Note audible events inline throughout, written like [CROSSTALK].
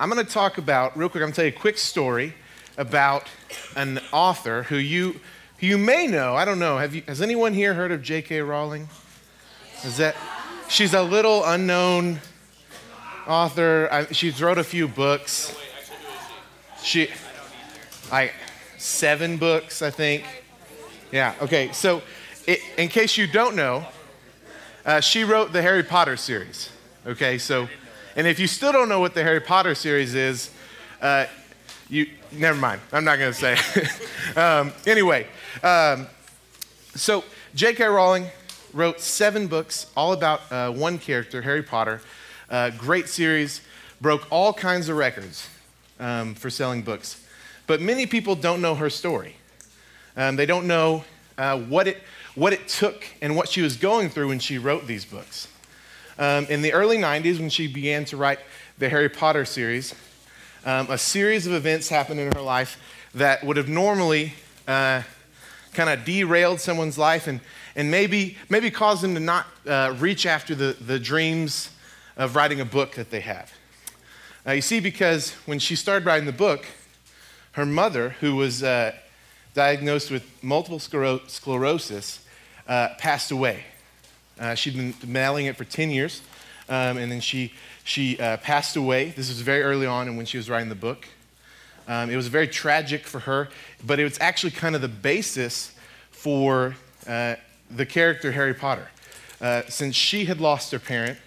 I'm going to talk about, real quick, I'm going to tell you a quick story about an author who you, who you may know. I don't know. Have you, has anyone here heard of J.K. Rowling? Is that, she's a little unknown author. I, she's wrote a few books. She, like seven books, I think. Yeah, okay. So, it, in case you don't know, uh, she wrote the Harry Potter series. Okay, so, and if you still don't know what the Harry Potter series is, uh, you never mind. I'm not going to say. [LAUGHS] um, anyway, um, so J.K. Rowling wrote seven books all about uh, one character, Harry Potter. Uh, great series, broke all kinds of records um, for selling books. But many people don't know her story. Um, they don't know uh, what, it, what it took and what she was going through when she wrote these books. Um, in the early 90s, when she began to write the Harry Potter series, um, a series of events happened in her life that would have normally uh, kind of derailed someone's life and, and maybe, maybe caused them to not uh, reach after the, the dreams of writing a book that they have. Uh, you see, because when she started writing the book, her mother, who was uh, diagnosed with multiple scler- sclerosis, uh, passed away. Uh, she'd been mailing it for 10 years, um, and then she, she uh, passed away. This was very early on and when she was writing the book. Um, it was very tragic for her, but it was actually kind of the basis for uh, the character Harry Potter. Uh, since she had lost her parent,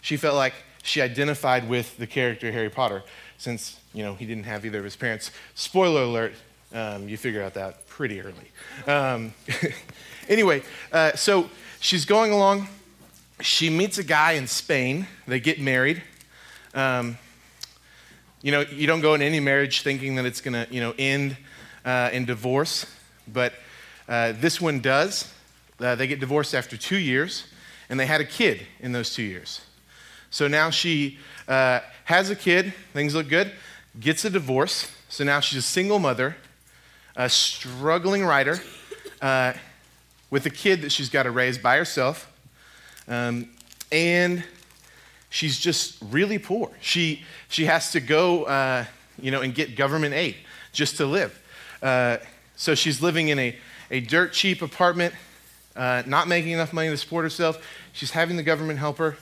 she felt like she identified with the character Harry Potter, since you know he didn't have either of his parents. Spoiler alert: um, you figure out that pretty early. Um, [LAUGHS] anyway, uh, so she's going along. She meets a guy in Spain. They get married. Um, you know, you don't go in any marriage thinking that it's going to, you know, end uh, in divorce, but uh, this one does. Uh, they get divorced after two years, and they had a kid in those two years. So now she uh, has a kid, things look good, gets a divorce. So now she's a single mother, a struggling writer, uh, with a kid that she's got to raise by herself. Um, and she's just really poor. She, she has to go, uh, you know, and get government aid just to live. Uh, so she's living in a, a dirt cheap apartment, uh, not making enough money to support herself. She's having the government help her.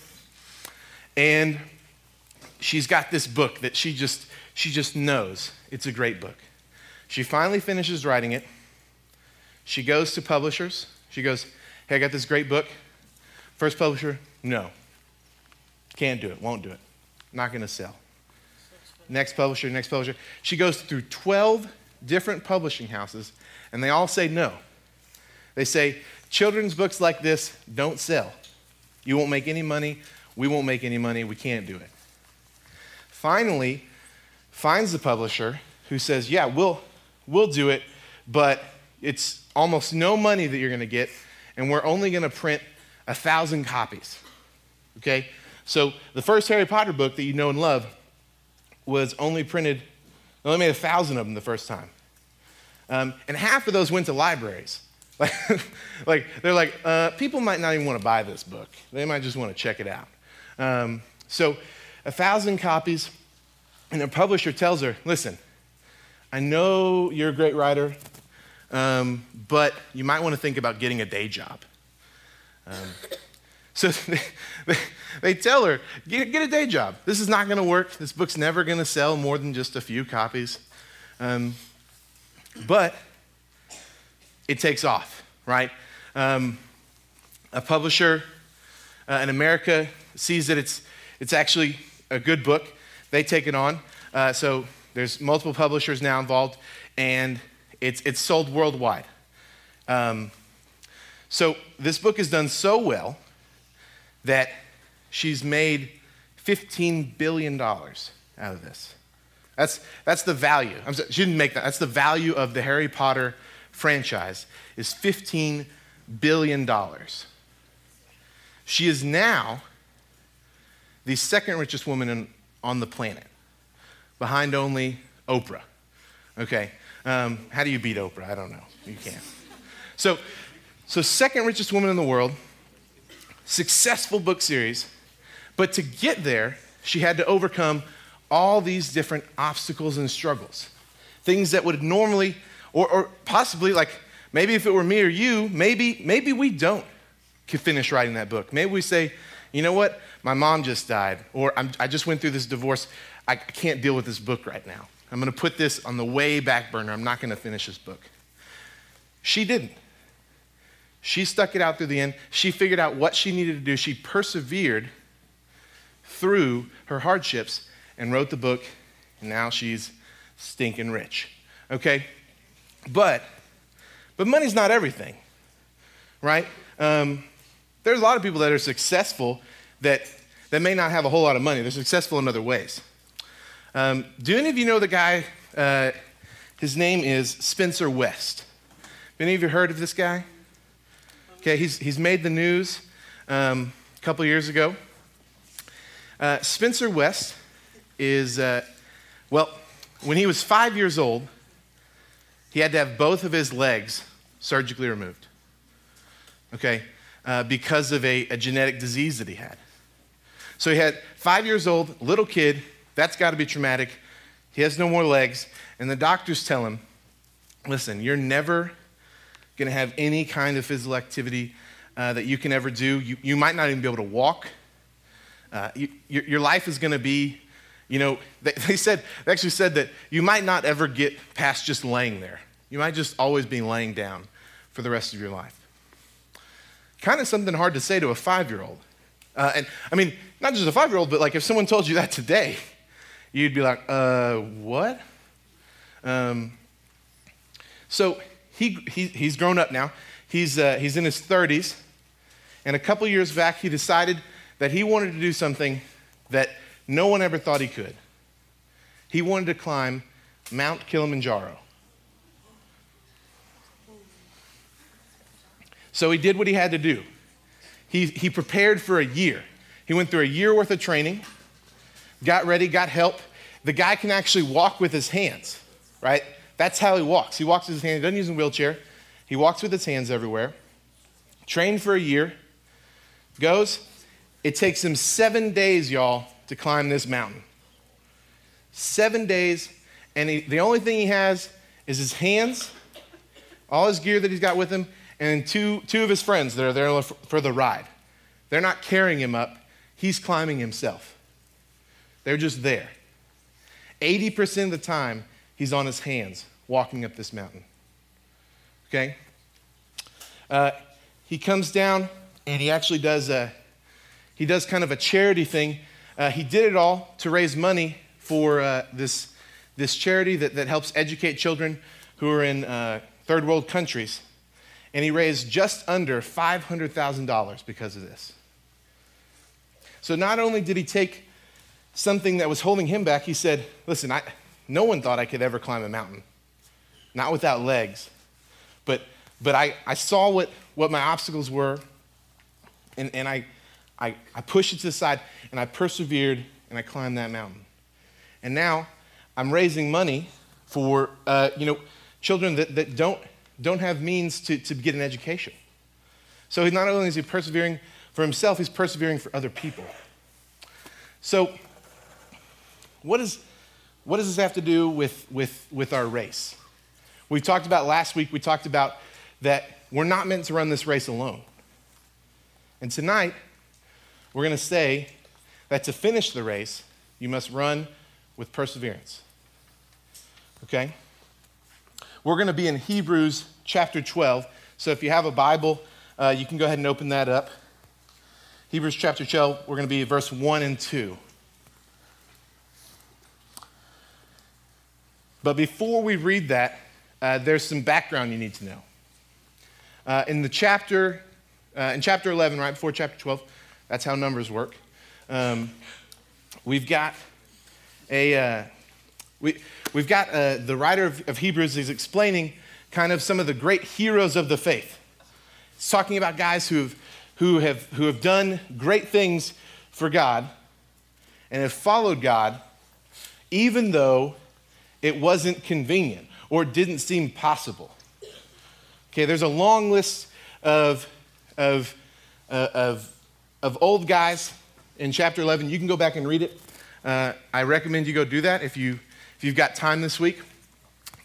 And she's got this book that she just, she just knows it's a great book. She finally finishes writing it. She goes to publishers. She goes, Hey, I got this great book. First publisher, no. Can't do it, won't do it. Not going to sell. Next publisher, next publisher. She goes through 12 different publishing houses, and they all say no. They say, children's books like this don't sell. You won't make any money. We won't make any money. We can't do it. Finally, finds the publisher who says, Yeah, we'll, we'll do it, but it's almost no money that you're going to get, and we're only going to print a thousand copies. Okay? So the first Harry Potter book that you know and love was only printed, they only made a thousand of them the first time. Um, and half of those went to libraries. [LAUGHS] Like, like they're like, uh, people might not even want to buy this book. They might just want to check it out. Um, so, a thousand copies, and the publisher tells her, listen, I know you're a great writer, um, but you might want to think about getting a day job. Um, so [LAUGHS] they, tell her, get, get, a day job. This is not going to work. This book's never going to sell more than just a few copies. Um, but it takes off, right? Um, a publisher uh, in America sees that it's, it's actually a good book. They take it on. Uh, so there's multiple publishers now involved, and it's, it's sold worldwide. Um, so this book has done so well that she's made $15 billion out of this. That's, that's the value. Sorry, she didn't make that. That's the value of the Harry Potter franchise is $15 billion. She is now the second richest woman in, on the planet, behind only Oprah. Okay, um, how do you beat Oprah? I don't know. You can't. So, so second richest woman in the world, successful book series, but to get there, she had to overcome all these different obstacles and struggles. Things that would normally, or, or possibly like maybe if it were me or you, maybe, maybe we don't finish writing that book. Maybe we say, you know what, my mom just died, or i just went through this divorce. I can't deal with this book right now. I'm going to put this on the way back burner. I'm not going to finish this book. She didn't. She stuck it out through the end. She figured out what she needed to do. She persevered through her hardships and wrote the book, and now she's stinking rich. Okay? But, but money's not everything, right? Um, there's a lot of people that are successful that, that may not have a whole lot of money. They're successful in other ways. Um, do any of you know the guy? Uh, his name is Spencer West. Any of you heard of this guy? Okay, he's, he's made the news um, a couple years ago. Uh, Spencer West is, uh, well, when he was five years old, he had to have both of his legs surgically removed. Okay, uh, because of a, a genetic disease that he had. So he had five years old, little kid. That's got to be traumatic. He has no more legs. And the doctors tell him, listen, you're never going to have any kind of physical activity uh, that you can ever do. You, you might not even be able to walk. Uh, you, your, your life is going to be, you know, [LAUGHS] they, they said, they actually said that you might not ever get past just laying there. You might just always be laying down for the rest of your life. Kind of something hard to say to a five year old. Uh, and I mean, not just a five year old, but like if someone told you that today, you'd be like, uh, what? Um, so he, he, he's grown up now. He's, uh, he's in his 30s. And a couple years back, he decided that he wanted to do something that no one ever thought he could. He wanted to climb Mount Kilimanjaro. So he did what he had to do. He, he prepared for a year. He went through a year worth of training, got ready, got help. The guy can actually walk with his hands, right? That's how he walks. He walks with his hands, he doesn't use a wheelchair. He walks with his hands everywhere. Trained for a year, goes. It takes him seven days, y'all, to climb this mountain. Seven days, and he, the only thing he has is his hands, all his gear that he's got with him, and two, two of his friends that are there for the ride. They're not carrying him up, he's climbing himself. They're just there. 80% of the time, he's on his hands walking up this mountain. Okay? Uh, he comes down and he actually does a, he does kind of a charity thing. Uh, he did it all to raise money for uh, this, this charity that, that helps educate children who are in uh, third world countries and he raised just under $500,000 because of this. So not only did he take something that was holding him back, he said, Listen, I, no one thought I could ever climb a mountain, not without legs. But, but I, I saw what, what my obstacles were, and, and I, I, I pushed it to the side, and I persevered, and I climbed that mountain. And now I'm raising money for uh, you know, children that, that don't don't have means to, to get an education. So not only is he persevering for himself, he's persevering for other people. So, what, is, what does this have to do with, with, with our race? We talked about last week, we talked about that we're not meant to run this race alone. And tonight, we're going to say that to finish the race, you must run with perseverance. Okay? We're going to be in Hebrews chapter 12. So if you have a Bible, uh, you can go ahead and open that up. Hebrews chapter 12, we're going to be verse 1 and 2. But before we read that, uh, there's some background you need to know. Uh, in the chapter, uh, in chapter 11, right before chapter 12, that's how numbers work. Um, we've got a, uh, we, we've got uh, the writer of, of Hebrews is explaining kind of some of the great heroes of the faith. It's talking about guys who have, who have, who have done great things for God and have followed God, even though it wasn't convenient or didn't seem possible. Okay, there's a long list of, of, uh, of, of old guys in chapter 11. You can go back and read it. uh, I recommend you go do that if, you, if you've got time this week.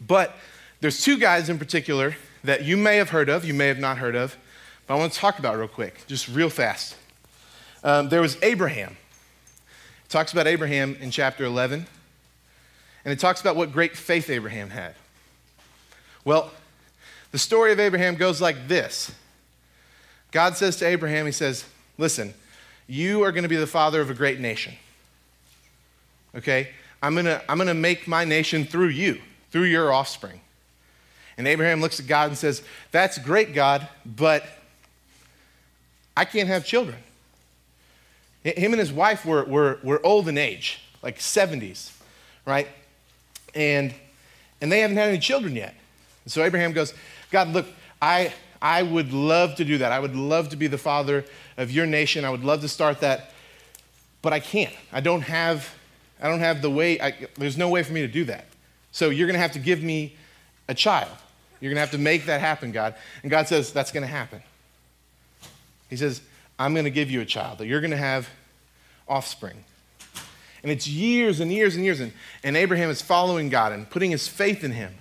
But there's two guys in particular that you may have heard of, you may have not heard of, but I want to talk about real quick, just real fast. Um, there was Abraham. It talks about Abraham in chapter 11, and it talks about what great faith Abraham had. Well, the story of Abraham goes like this God says to Abraham, He says, Listen, you are going to be the father of a great nation. Okay? I'm going to I'm going to make my nation through you, through your offspring. And Abraham looks at God and says, That's great, God, but I can't have children. Him and his wife were, were, were old in age, like 70s, right? And, and they haven't had any children yet. And so Abraham goes, God, look, I, I would love to do that. I would love to be the father of your nation. I would love to start that, but I can't. I don't have, I don't have the way, I, there's no way for me to do that. So you're going to have to give me a child. You're going to have to make that happen, God. And God says, That's going to happen. He says, I'm going to give you a child, that you're going to have offspring. And it's years and years and years. And, and Abraham is following God and putting his faith in him.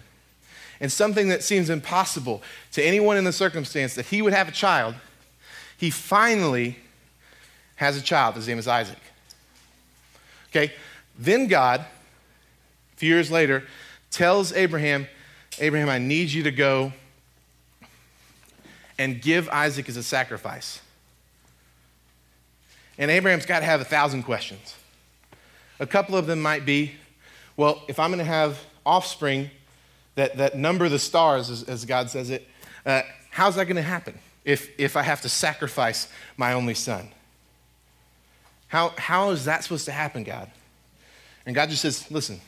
And something that seems impossible to anyone in the circumstance that he would have a child, he finally has a child. His name is Isaac. Okay? Then God, a few years later, tells Abraham, Abraham, I need you to go and give Isaac as a sacrifice. And Abraham's got to have a thousand questions. A couple of them might be well, if I'm going to have offspring that, that number the stars, as, as God says it, uh, how's that going to happen if, if I have to sacrifice my only son? How, how is that supposed to happen, God? And God just says, listen,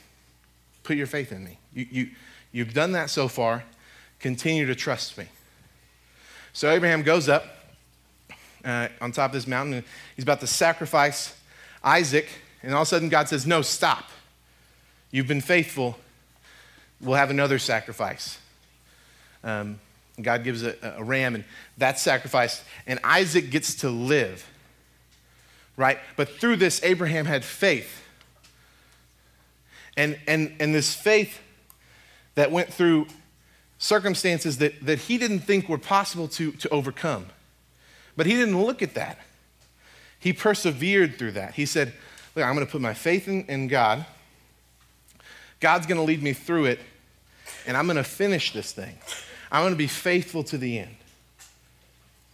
put your faith in me. You, you, You've done that so far. Continue to trust me. So Abraham goes up uh, on top of this mountain and he's about to sacrifice Isaac. And all of a sudden, God says, No, stop. You've been faithful. We'll have another sacrifice. Um, God gives a, a ram, and that's sacrificed. And Isaac gets to live, right? But through this, Abraham had faith. And, and, and this faith that went through circumstances that, that he didn't think were possible to, to overcome. But he didn't look at that. He persevered through that. He said, Look, I'm going to put my faith in, in God. God's going to lead me through it, and I'm going to finish this thing. I'm going to be faithful to the end.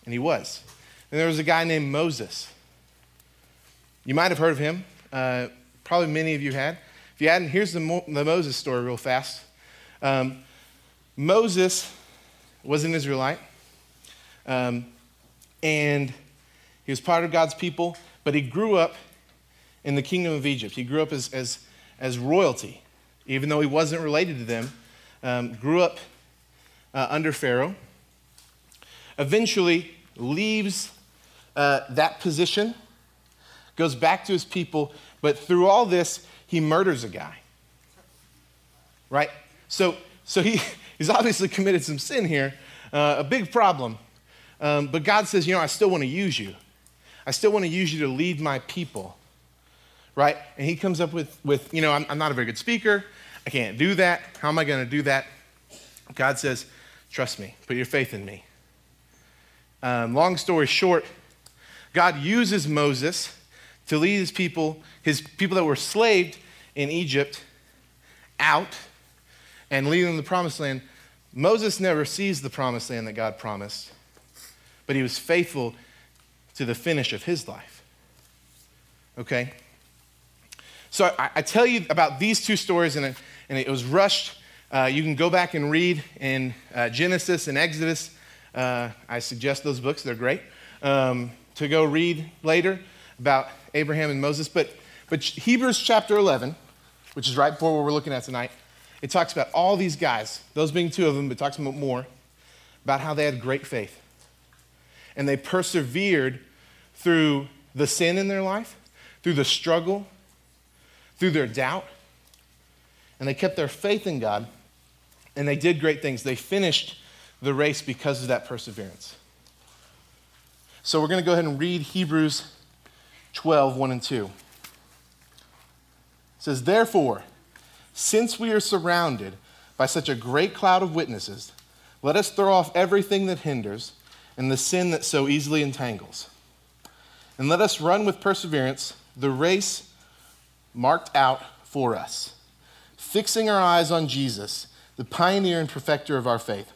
And he was. And there was a guy named Moses. You might have heard of him. Uh, probably many of you had. If you hadn't, here's the, Mo- the Moses story real fast. Um, Moses was an Israelite, um, and he was part of God's people, but he grew up in the kingdom of Egypt. He grew up as, as, as royalty, even though he wasn't related to them. Um, grew up uh, under Pharaoh. Eventually leaves uh, that position, goes back to his people, but through all this, he murders a guy. Right? So, so he, [LAUGHS] he's obviously committed some sin here, uh, a big problem. Um, but God says, you know, I still want to use you. I still want to use you to lead my people. Right? And he comes up with, with you know, I'm, I'm not a very good speaker. I can't do that. How am I going to do that? God says, trust me, put your faith in me. Um, long story short, God uses Moses to lead his people, his people that were slaved in Egypt, out and lead them to the promised land, Moses never sees the promised land that God promised, but he was faithful to the finish of his life. Okay? So I, I tell you about these two stories, and it, and it was rushed. Uh, you can go back and read in uh, Genesis and Exodus. Uh, I suggest those books, they're great. Um, to go read later about Abraham and Moses. But, but Hebrews chapter 11, which is right before what we're looking at tonight, it talks about all these guys, those being two of them, but talks about more, about how they had great faith. And they persevered through the sin in their life, through the struggle, through their doubt. And they kept their faith in God, and they did great things. They finished the race because of that perseverance. So we're going to go ahead and read Hebrews 12, 1 and 2. says, Therefore, since we are surrounded by such a great cloud of witnesses, let us throw off everything that hinders and the sin that so easily entangles. And let us run with perseverance the race marked out for us, fixing our eyes on Jesus, the pioneer and perfecter of our faith.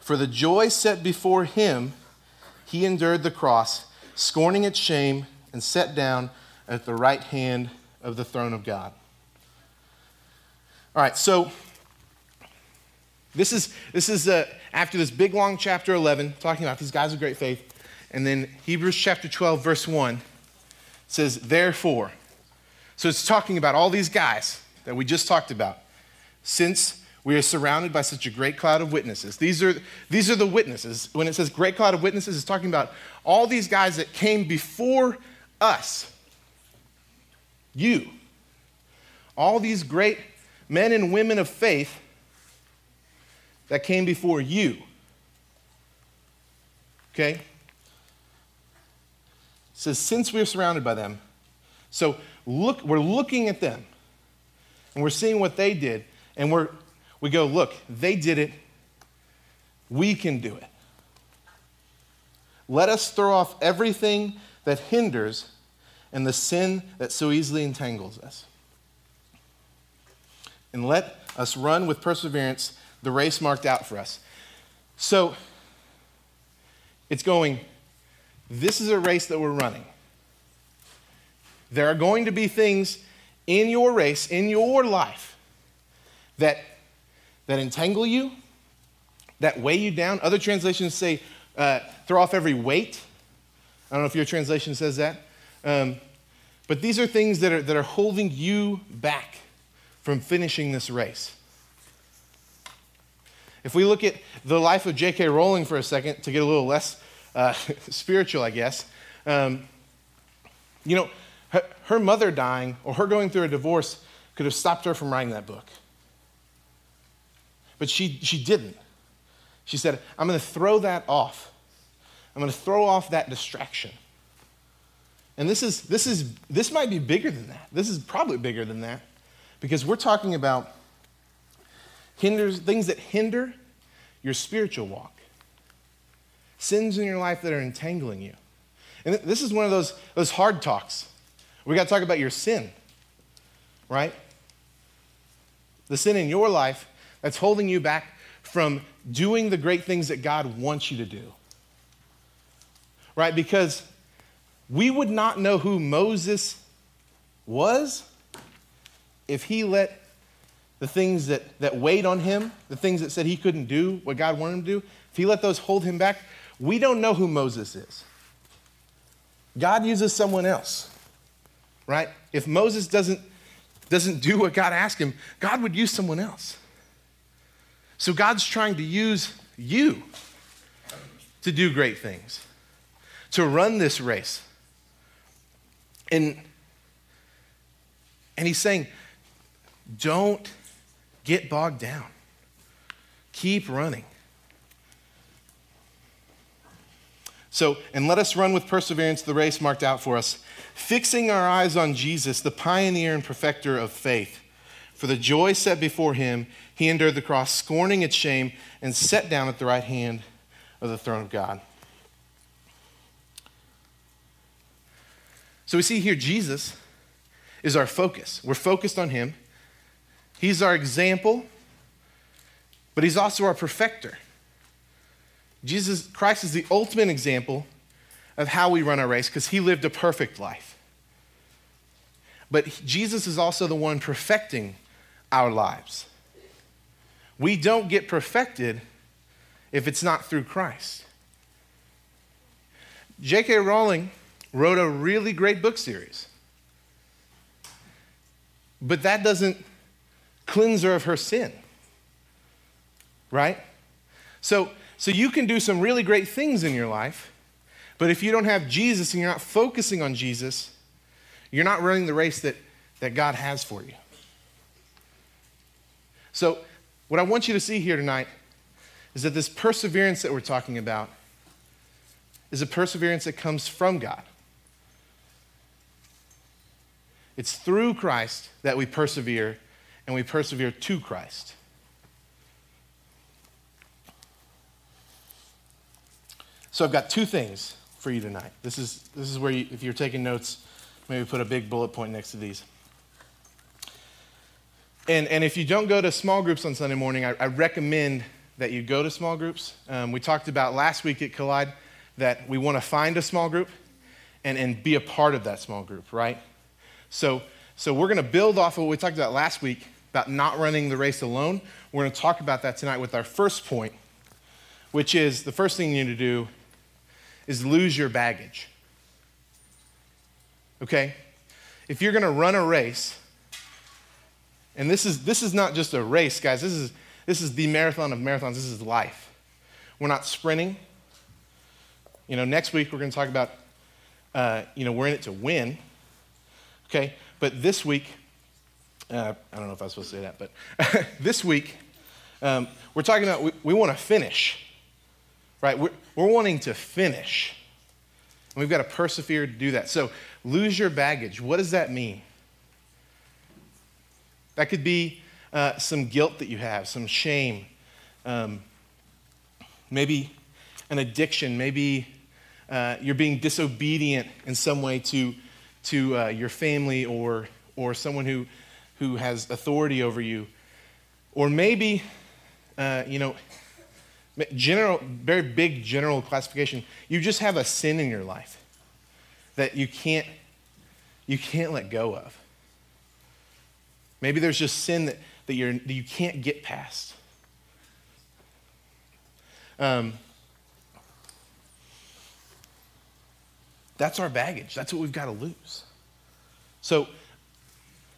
For the joy set before him, he endured the cross, scorning its shame, and sat down at the right hand of the throne of God. All right, so this is, this is uh, after this big long chapter 11, talking about these guys of great faith. And then Hebrews chapter 12, verse 1 says, Therefore. So it's talking about all these guys that we just talked about. Since we are surrounded by such a great cloud of witnesses. These are, these are the witnesses. When it says great cloud of witnesses, it's talking about all these guys that came before us. You. All these great men and women of faith that came before you. Okay? It says, since we are surrounded by them. So look, we're looking at them and we're seeing what they did, and we're, we go, look, they did it. We can do it. Let us throw off everything that hinders and the sin that so easily entangles us. And let us run with perseverance the race marked out for us. So it's going, this is a race that we're running. There are going to be things in your race, in your life, that, that entangle you, that weigh you down. Other translations say, uh, throw off every weight. I don't know if your translation says that. Um, but these are things that are, that are holding you back from finishing this race. If we look at the life of J.K. Rowling for a second to get a little less uh, [LAUGHS] spiritual, I guess, um, you know, her, her mother dying or her going through a divorce could have stopped her from writing that book. But she, she didn't. She said, I'm going to throw that off. I'm going to throw off that distraction. And this is this is this might be bigger than that. This is probably bigger than that. Because we're talking about hinders, things that hinder your spiritual walk. Sins in your life that are entangling you. And this is one of those, those hard talks. We got to talk about your sin, right? The sin in your life that's holding you back from doing the great things that God wants you to do. Right? Because we would not know who Moses was if he let the things that, that weighed on him, the things that said he couldn't do what God wanted him to do, if he let those hold him back, we don't know who Moses is. God uses someone else, right? If Moses doesn't, doesn't do what God asked him, God would use someone else. So God's trying to use you to do great things, to run this race. And, and he's saying, don't get bogged down. Keep running. So, and let us run with perseverance the race marked out for us, fixing our eyes on Jesus, the pioneer and perfecter of faith. For the joy set before him, he endured the cross, scorning its shame, and sat down at the right hand of the throne of God. So we see here Jesus is our focus. We're focused on him. He's our example, but he's also our perfecter. Jesus Christ is the ultimate example of how we run our race because he lived a perfect life. But Jesus is also the one perfecting our lives. We don't get perfected if it's not through Christ. J.K. Rowling wrote a really great book series. But that doesn't cleanser of her sin. Right? So, so you can do some really great things in your life, but if you don't have Jesus and you're not focusing on Jesus, you're not running the race that, that God has for you. So, what I want you to see here tonight is that this perseverance that we're talking about is a perseverance that comes from God. It's through Christ that we persevere, and we persevere to Christ. So I've got two things for you tonight. This is, this is where, you, if you're taking notes, maybe put a big bullet point next to these. And, and if you don't go to small groups on Sunday morning, I, I recommend that you go to small groups. Um, we talked about last week at Collide that we want to find a small group and, and be a part of that small group, right? So, so we're going to build off of what we talked about last week about not running the race alone. We're going to talk about that tonight with our first point, which is the first thing you need to do is lose your baggage. Okay? If you're going to run a race, and this is, this is not just a race, guys, this is, this is the marathon of marathons, this is life. We're not sprinting. You know, next week we're going to talk about, uh, you know, we're in it to win. Okay? But this week, uh, I don't know if I was supposed to say that, but [LAUGHS] this week, um, we're talking about we, we want to finish right? We're, we're wanting to finish. And we've got to persevere to do that. So, lose your baggage. What does that mean? That could be uh, some guilt that you have, some shame, um, maybe an addiction, maybe uh, you're being disobedient in some way to, to uh, your family or, or someone who, who has authority over you. Or maybe, uh, you know, general, very big general classification. You just have a sin in your life that you can't, you can't let go of. Maybe there's just sin that, that, you're, that you can't get past. Um, that's our baggage. That's what we've got to lose. So,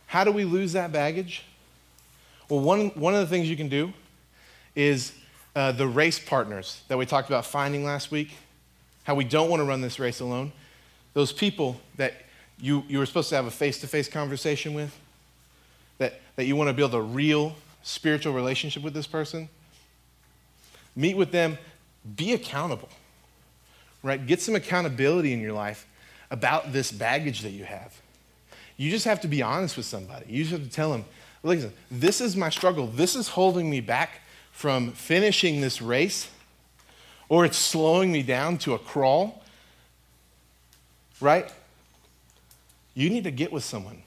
how do we lose that baggage? Well, one, one of the things you can do is uh, the race partners that we talked about finding last week, how we don't want to run this race alone, those people that you, you were supposed to have a face to face conversation with, that, that you want to build a real spiritual relationship with this person, meet with them, be accountable, right? Get some accountability in your life about this baggage that you have. You just have to be honest with somebody. You just have to tell them, listen, this is my struggle. This is holding me back from finishing this race, or it's slowing me down to a crawl, right? You need to get with someone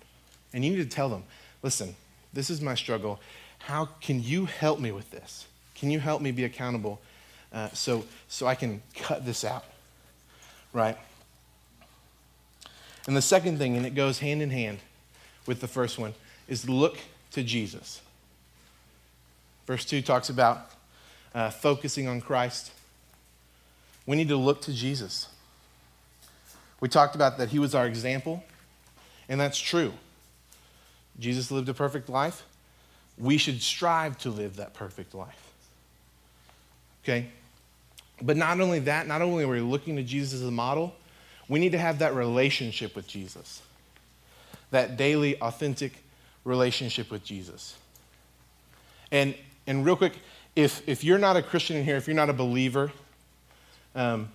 and you need to tell them, listen, this is my struggle. How can you help me with this? Can you help me be accountable uh, so, so I can cut this out, right? And the second thing, and it goes hand in hand with the first one, is look to Jesus. Verse 2 talks about uh, focusing on Christ. We need to look to Jesus. We talked about that he was our example, and that's true. Jesus lived a perfect life. We should strive to live that perfect life. Okay? But not only that, not only are we looking to Jesus as a model, we need to have that relationship with Jesus. That daily, authentic relationship with Jesus. And and real quick, if, if you're not a Christian in here, if you're not a believer, um,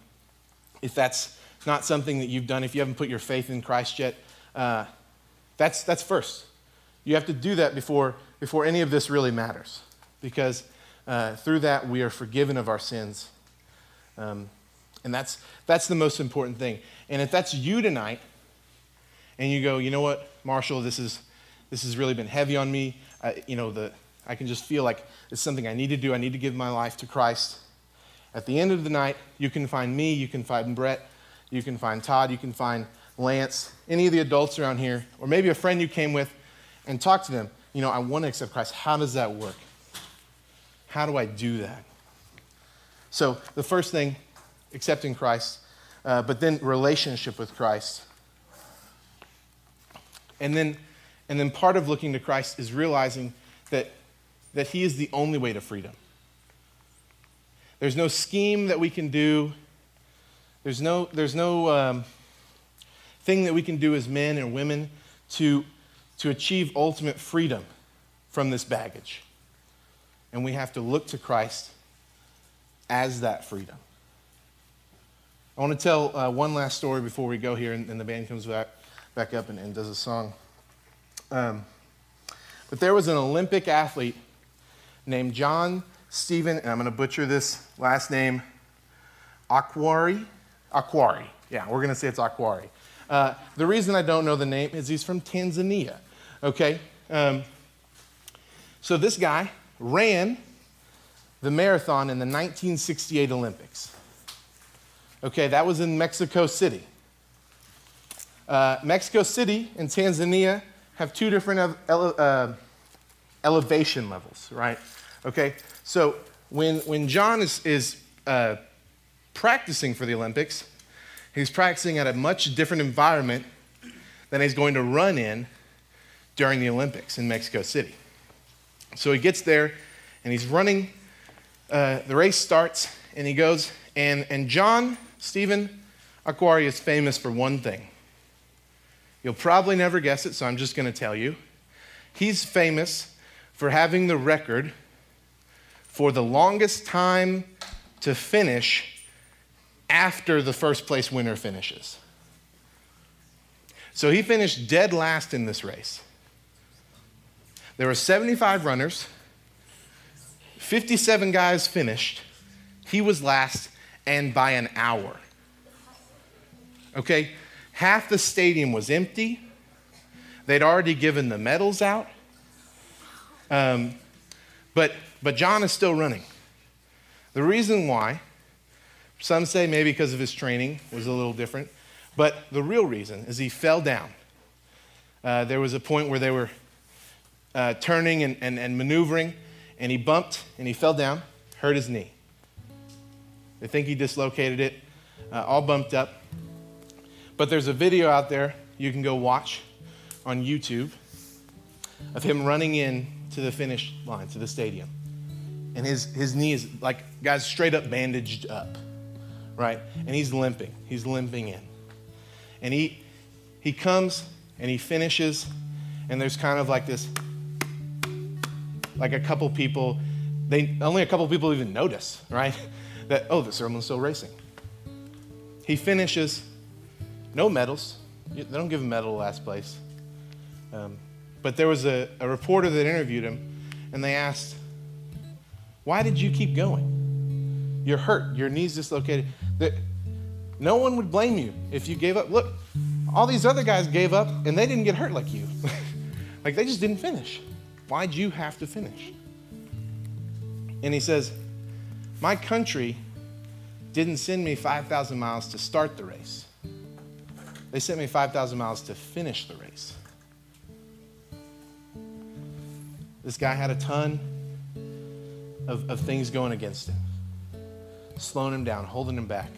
if that's not something that you've done, if you haven't put your faith in Christ yet, uh, that's, that's first. You have to do that before, before any of this really matters. Because uh, through that, we are forgiven of our sins. Um, and that's, that's the most important thing. And if that's you tonight, and you go, you know what, Marshall, this, is, this has really been heavy on me. Uh, you know, the, I can just feel like it's something I need to do. I need to give my life to Christ. At the end of the night, you can find me, you can find Brett, you can find Todd, you can find Lance, any of the adults around here, or maybe a friend you came with, and talk to them. You know, I want to accept Christ. How does that work? How do I do that? So, the first thing, accepting Christ, uh, but then relationship with Christ. And then, and then part of looking to Christ is realizing that that He is the only way to freedom. There's no scheme that we can do, there's no, there's no um, thing that we can do as men and women to, to achieve ultimate freedom from this baggage. And we have to look to Christ as that freedom. I want to tell uh, one last story before we go here, and, and the band comes back, back up and, and does a song. Um, but there was an Olympic athlete named John Stephen, and I'm going to butcher this last name, Aquari. Aquari. Yeah, we're going to say it's Aquari. Uh, the reason I don't know the name is he's from Tanzania. Okay? Um, so this guy ran the marathon in the 1968 Olympics. Okay, that was in Mexico City. Uh, Mexico City and Tanzania have two different uh, elevation levels, right? Okay, so when, when John is, is uh, practicing for the Olympics, he's practicing at a much different environment than he's going to run in during the Olympics in Mexico City. So he gets there and he's running. Uh, the race starts and he goes, and, and John Stephen Akhwari is famous for one thing. You'll probably never guess it, so I'm just going to tell you. He's famous for having the record for the longest time to finish after the first place winner finishes. So he finished dead last in this race. There were 75 runners, 57 guys finished. He was last, and by an hour. Okay? Half the stadium was empty. They'd already given the medals out. Um, but, but John is still running. The reason why, some say maybe because of his training was a little different, but the real reason is he fell down. Uh, there was a point where they were uh, turning and, and, and maneuvering, and he bumped and he fell down, hurt his knee. They think he dislocated it, uh, all bumped up. But there's a video out there you can go watch on YouTube of him running in to the finish line, to the stadium. And his, his knee is like, guys, straight up bandaged up, right? And he's limping. He's limping in. And he, he comes and he finishes, and there's kind of like this, like a couple people, they only a couple people even notice, right? [LAUGHS] That, oh, the someone's still racing. He finishes, no medals. They don't give a medal last place. Um, but there was a, a reporter that interviewed him, and they asked, Why did you keep going? You're hurt, your knee's dislocated. That no one would blame you if you gave up. Look, all these other guys gave up and they didn't get hurt like you. [LAUGHS] like they just didn't finish. Why'd you have to finish? And he says, My country didn't send me 5,000 miles to start the race, they sent me 5,000 miles to finish the race. This guy had a ton of, of things going against him, slowing him down, holding him back.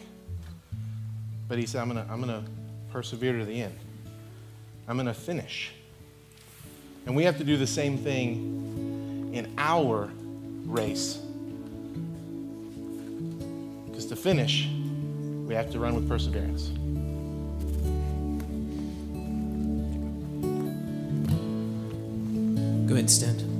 But he said, I'm going to I'm going to persevere to the end. I'm going to finish. And we have to do the same thing in our race. Because to finish, we have to run with perseverance. Go ahead and stand.